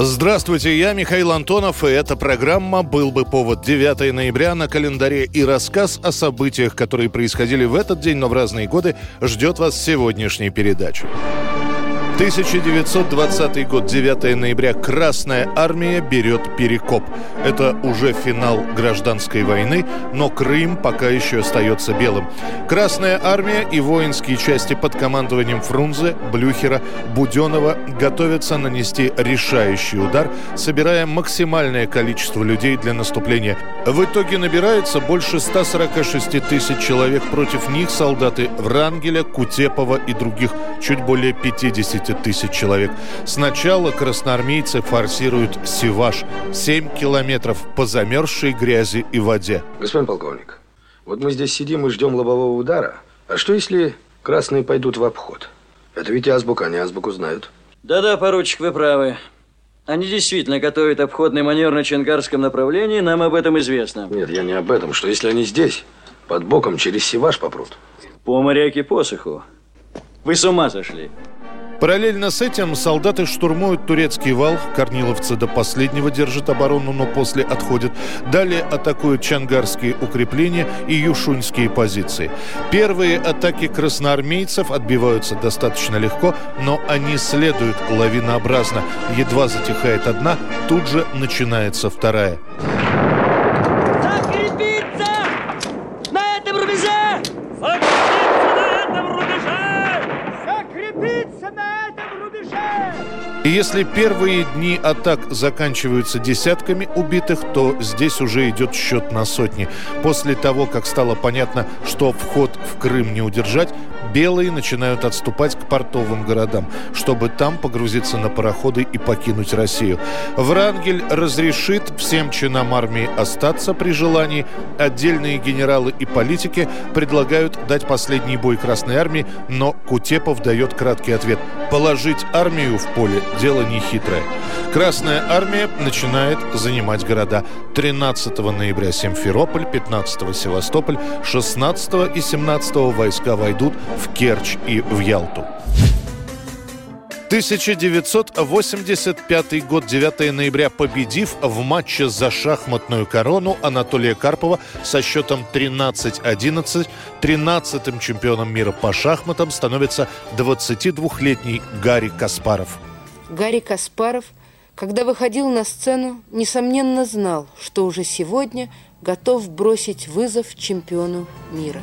Здравствуйте, я Михаил Антонов, и эта программа «Был бы повод» 9 ноября на календаре и рассказ о событиях, которые происходили в этот день, но в разные годы, ждет вас сегодняшней передаче. 1920 год, 9 ноября. Красная армия берет Перекоп. Это уже финал гражданской войны, но Крым пока еще остается белым. Красная армия и воинские части под командованием Фрунзе, Блюхера, Буденова готовятся нанести решающий удар, собирая максимальное количество людей для наступления. В итоге набирается больше 146 тысяч человек. Против них солдаты Врангеля, Кутепова и других чуть более 50 тысяч человек. Сначала красноармейцы форсируют Сиваш. 7 километров по замерзшей грязи и воде. Господин полковник, вот мы здесь сидим и ждем лобового удара. А что если красные пойдут в обход? Это ведь азбука, они азбуку знают. Да-да, поручик, вы правы. Они действительно готовят обходный маневр на Ченгарском направлении, нам об этом известно. Нет, я не об этом. Что если они здесь, под боком, через Сиваш попрут? По моряке посоху. Вы с ума сошли. Параллельно с этим солдаты штурмуют турецкий вал. Корниловцы до последнего держат оборону, но после отходят. Далее атакуют чангарские укрепления и юшуньские позиции. Первые атаки красноармейцев отбиваются достаточно легко, но они следуют лавинообразно. Едва затихает одна, тут же начинается вторая. И если первые дни атак заканчиваются десятками убитых, то здесь уже идет счет на сотни. После того, как стало понятно, что вход в Крым не удержать, белые начинают отступать к портовым городам, чтобы там погрузиться на пароходы и покинуть Россию. Врангель разрешит всем чинам армии остаться при желании. Отдельные генералы и политики предлагают дать последний бой Красной армии, но Кутепов дает краткий ответ. Положить армию в поле – дело нехитрое. Красная армия начинает занимать города. 13 ноября Симферополь, 15 Севастополь, 16 и 17 войска войдут в Керчь и в Ялту. 1985 год, 9 ноября, победив в матче за шахматную корону Анатолия Карпова со счетом 13-11, 13-м чемпионом мира по шахматам становится 22-летний Гарри Каспаров. Гарри Каспаров, когда выходил на сцену, несомненно знал, что уже сегодня готов бросить вызов чемпиону мира.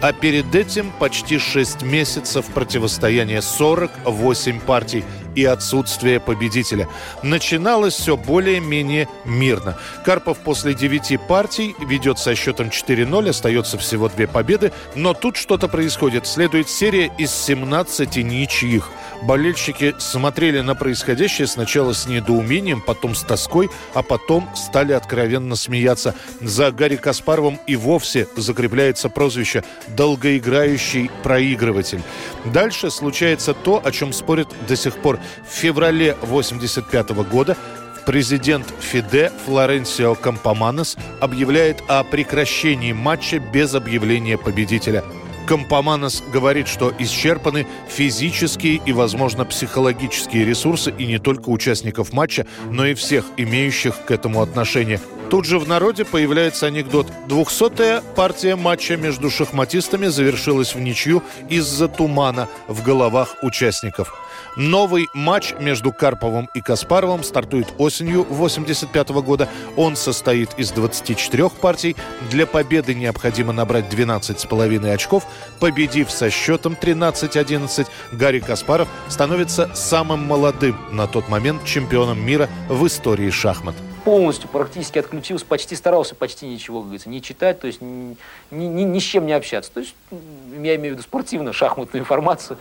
А перед этим почти 6 месяцев противостояния 48 партий и отсутствие победителя. Начиналось все более-менее мирно. Карпов после 9 партий ведет со счетом 4-0, остается всего две победы, но тут что-то происходит. Следует серия из 17 ничьих. Болельщики смотрели на происходящее сначала с недоумением, потом с тоской, а потом стали откровенно смеяться. За Гарри Каспаровым и вовсе закрепляется прозвище «долгоиграющий проигрыватель». Дальше случается то, о чем спорят до сих пор. В феврале 1985 года Президент ФИДЕ Флоренсио Кампоманес объявляет о прекращении матча без объявления победителя. Компоманос говорит, что исчерпаны физические и, возможно, психологические ресурсы и не только участников матча, но и всех имеющих к этому отношение. Тут же в народе появляется анекдот. Двухсотая партия матча между шахматистами завершилась в ничью из-за тумана в головах участников. Новый матч между Карповым и Каспаровым стартует осенью 85 года. Он состоит из 24 партий. Для победы необходимо набрать 12,5 очков. Победив со счетом 13-11, Гарри Каспаров становится самым молодым на тот момент чемпионом мира в истории шахмат полностью практически отключился, почти старался почти ничего, как говорится, не читать, то есть ни, ни, ни с чем не общаться. То есть я имею в виду спортивно-шахматную информацию.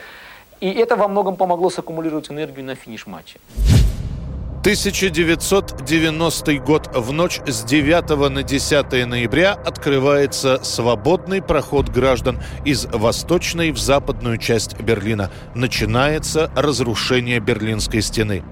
И это во многом помогло саккумулировать энергию на финиш матча. 1990 год в ночь с 9 на 10 ноября открывается свободный проход граждан из восточной в западную часть Берлина. Начинается разрушение Берлинской стены.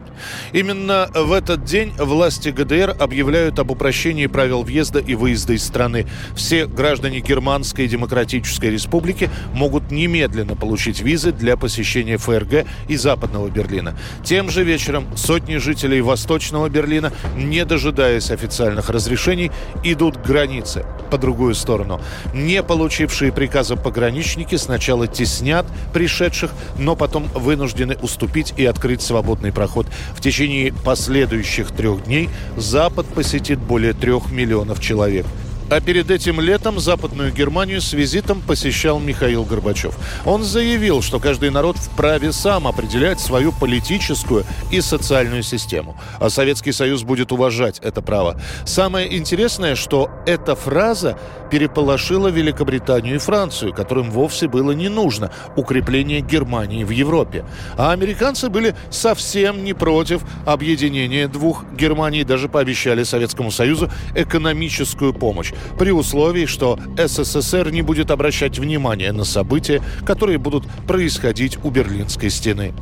Именно в этот день власти ГДР объявляют об упрощении правил въезда и выезда из страны. Все граждане Германской Демократической Республики могут немедленно получить визы для посещения ФРГ и Западного Берлина. Тем же вечером сотни жителей Восточного Берлина, не дожидаясь официальных разрешений, идут к границе по другую сторону. Не получившие приказа пограничники сначала теснят пришедших, но потом вынуждены уступить и открыть свободный проход. В течение последующих трех дней Запад посетит более трех миллионов человек. А перед этим летом Западную Германию с визитом посещал Михаил Горбачев. Он заявил, что каждый народ вправе сам определять свою политическую и социальную систему. А Советский Союз будет уважать это право. Самое интересное, что эта фраза переполошила Великобританию и Францию, которым вовсе было не нужно укрепление Германии в Европе. А американцы были совсем не против объединения двух Германий, даже пообещали Советскому Союзу экономическую помощь при условии, что СССР не будет обращать внимание на события, которые будут происходить у Берлинской стены.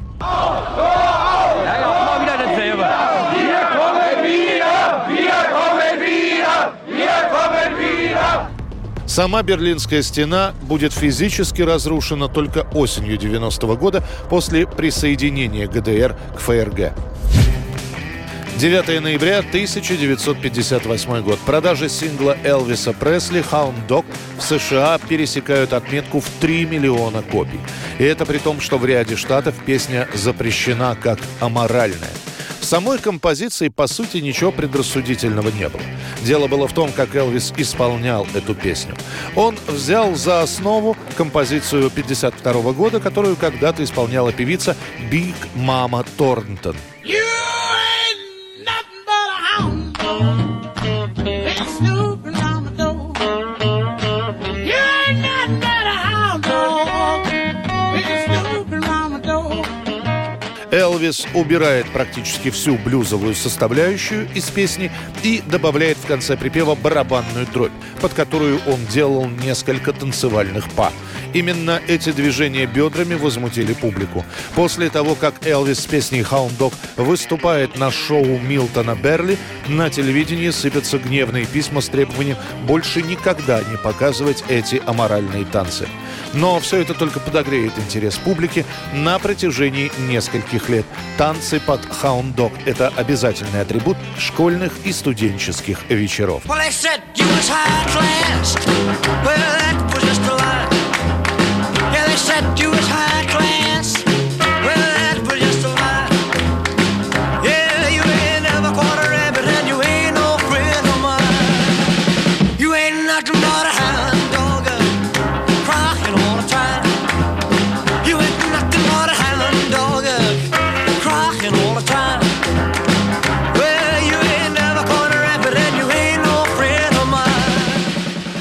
Сама Берлинская стена будет физически разрушена только осенью 90 -го года после присоединения ГДР к ФРГ. 9 ноября 1958 год. Продажи сингла Элвиса Пресли «Hound Dog» в США пересекают отметку в 3 миллиона копий. И это при том, что в ряде штатов песня запрещена как аморальная. В самой композиции, по сути, ничего предрассудительного не было. Дело было в том, как Элвис исполнял эту песню. Он взял за основу композицию 52 года, которую когда-то исполняла певица Биг Мама Торнтон. Элвис убирает практически всю блюзовую составляющую из песни и добавляет в конце припева барабанную дробь, под которую он делал несколько танцевальных па. Именно эти движения бедрами возмутили публику. После того, как Элвис с песней «Hound Dog» выступает на шоу Милтона Берли, на телевидении сыпятся гневные письма с требованием больше никогда не показывать эти аморальные танцы. Но все это только подогреет интерес публики на протяжении нескольких лет. Танцы под «Hound Dog» — это обязательный атрибут школьных и студенческих вечеров. Well,